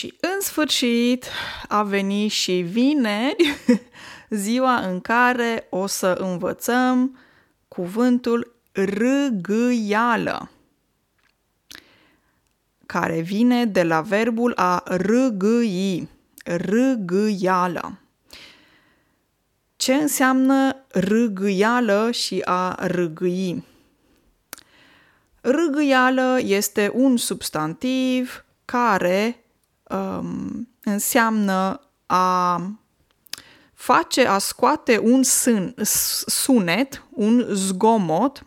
Și în sfârșit a venit și vineri, ziua în care o să învățăm cuvântul râgâială, care vine de la verbul a râgâi, râgâială. Ce înseamnă râgâială și a râgâi? Râgâială este un substantiv care um, înseamnă a face, a scoate un sun, sunet, un zgomot,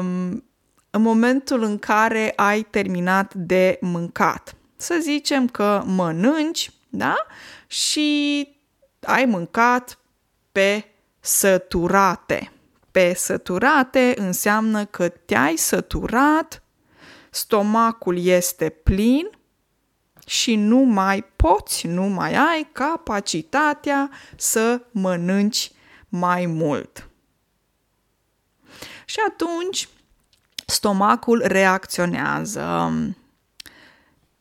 um, în momentul în care ai terminat de mâncat. Să zicem că mănânci, da? Și ai mâncat pe săturate. Pe săturate înseamnă că te-ai săturat, stomacul este plin și nu mai poți, nu mai ai capacitatea să mănânci mai mult. Și atunci stomacul reacționează.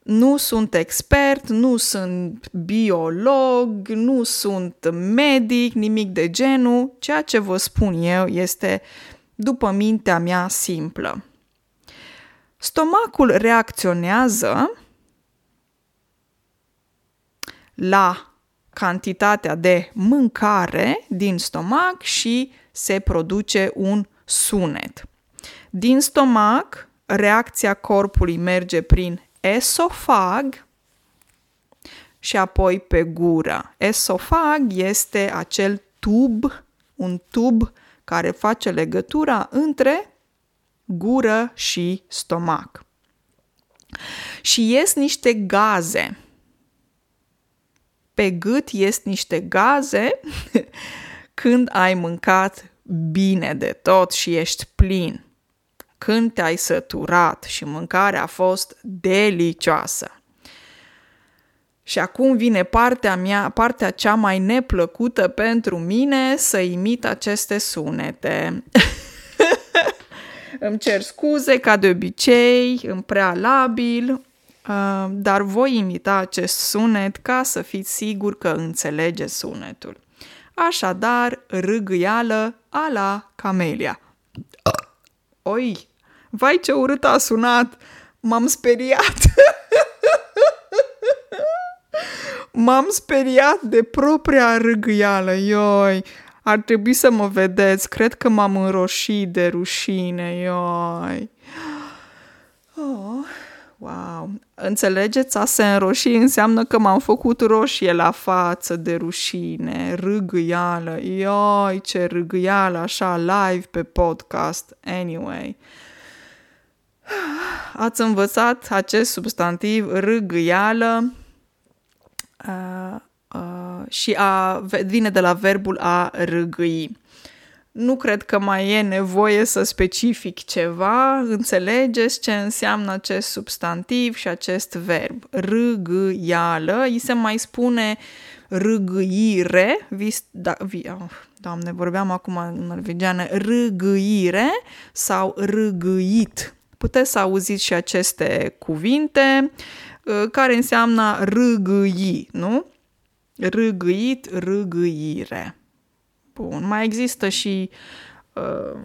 Nu sunt expert, nu sunt biolog, nu sunt medic, nimic de genul. Ceea ce vă spun eu este după mintea mea simplă. Stomacul reacționează la cantitatea de mâncare din stomac și se produce un sunet. Din stomac, reacția corpului merge prin esofag și apoi pe gură. Esofag este acel tub, un tub care face legătura între gură și stomac. Și ies niște gaze. Pe gât ies niște gaze când ai mâncat bine de tot și ești plin. Când te-ai săturat și mâncarea a fost delicioasă. Și acum vine partea mea, partea cea mai neplăcută pentru mine să imit aceste sunete. Îmi cer scuze, ca de obicei, în prealabil, uh, dar voi imita acest sunet ca să fiți sigur că înțelege sunetul. Așadar, râgâială a la camelia. Oi, vai ce urât a sunat! M-am speriat! M-am speriat de propria râgâială, ioi! Ar trebui să mă vedeți, cred că m-am înroșit de rușine, ioi. Oh, wow. Înțelegeți, a se înroși înseamnă că m-am făcut roșie la față de rușine, râgâială, ioi, ce râgâială, așa, live pe podcast, anyway. Ați învățat acest substantiv râgâială. Uh, uh, și a, vine de la verbul a râgâi. Nu cred că mai e nevoie să specific ceva, înțelegeți ce înseamnă acest substantiv și acest verb. Râgâială, îi se mai spune râgâire, vis, da, vi, oh, doamne, vorbeam acum în norvegiană, râgâire sau râgâit. Puteți să auziți și aceste cuvinte uh, care înseamnă râgâi, nu? Râgâit, râgâire. Bun, mai există și uh,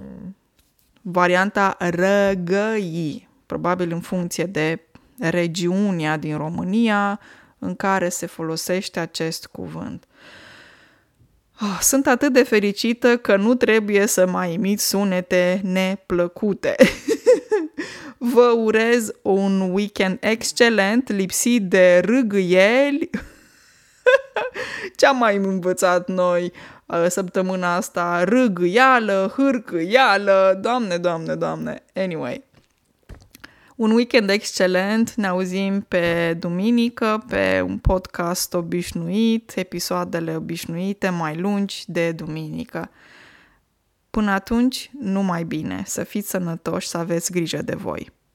varianta răgăi, probabil în funcție de regiunea din România în care se folosește acest cuvânt. Oh, sunt atât de fericită că nu trebuie să mai imit sunete neplăcute. Vă urez un weekend excelent, lipsit de râgâieli. Ce am mai învățat noi uh, săptămâna asta? Râgâială, hârcâială, doamne, doamne, doamne. Anyway, un weekend excelent, ne auzim pe duminică pe un podcast obișnuit, episoadele obișnuite mai lungi de duminică. Până atunci, numai bine, să fiți sănătoși, să aveți grijă de voi.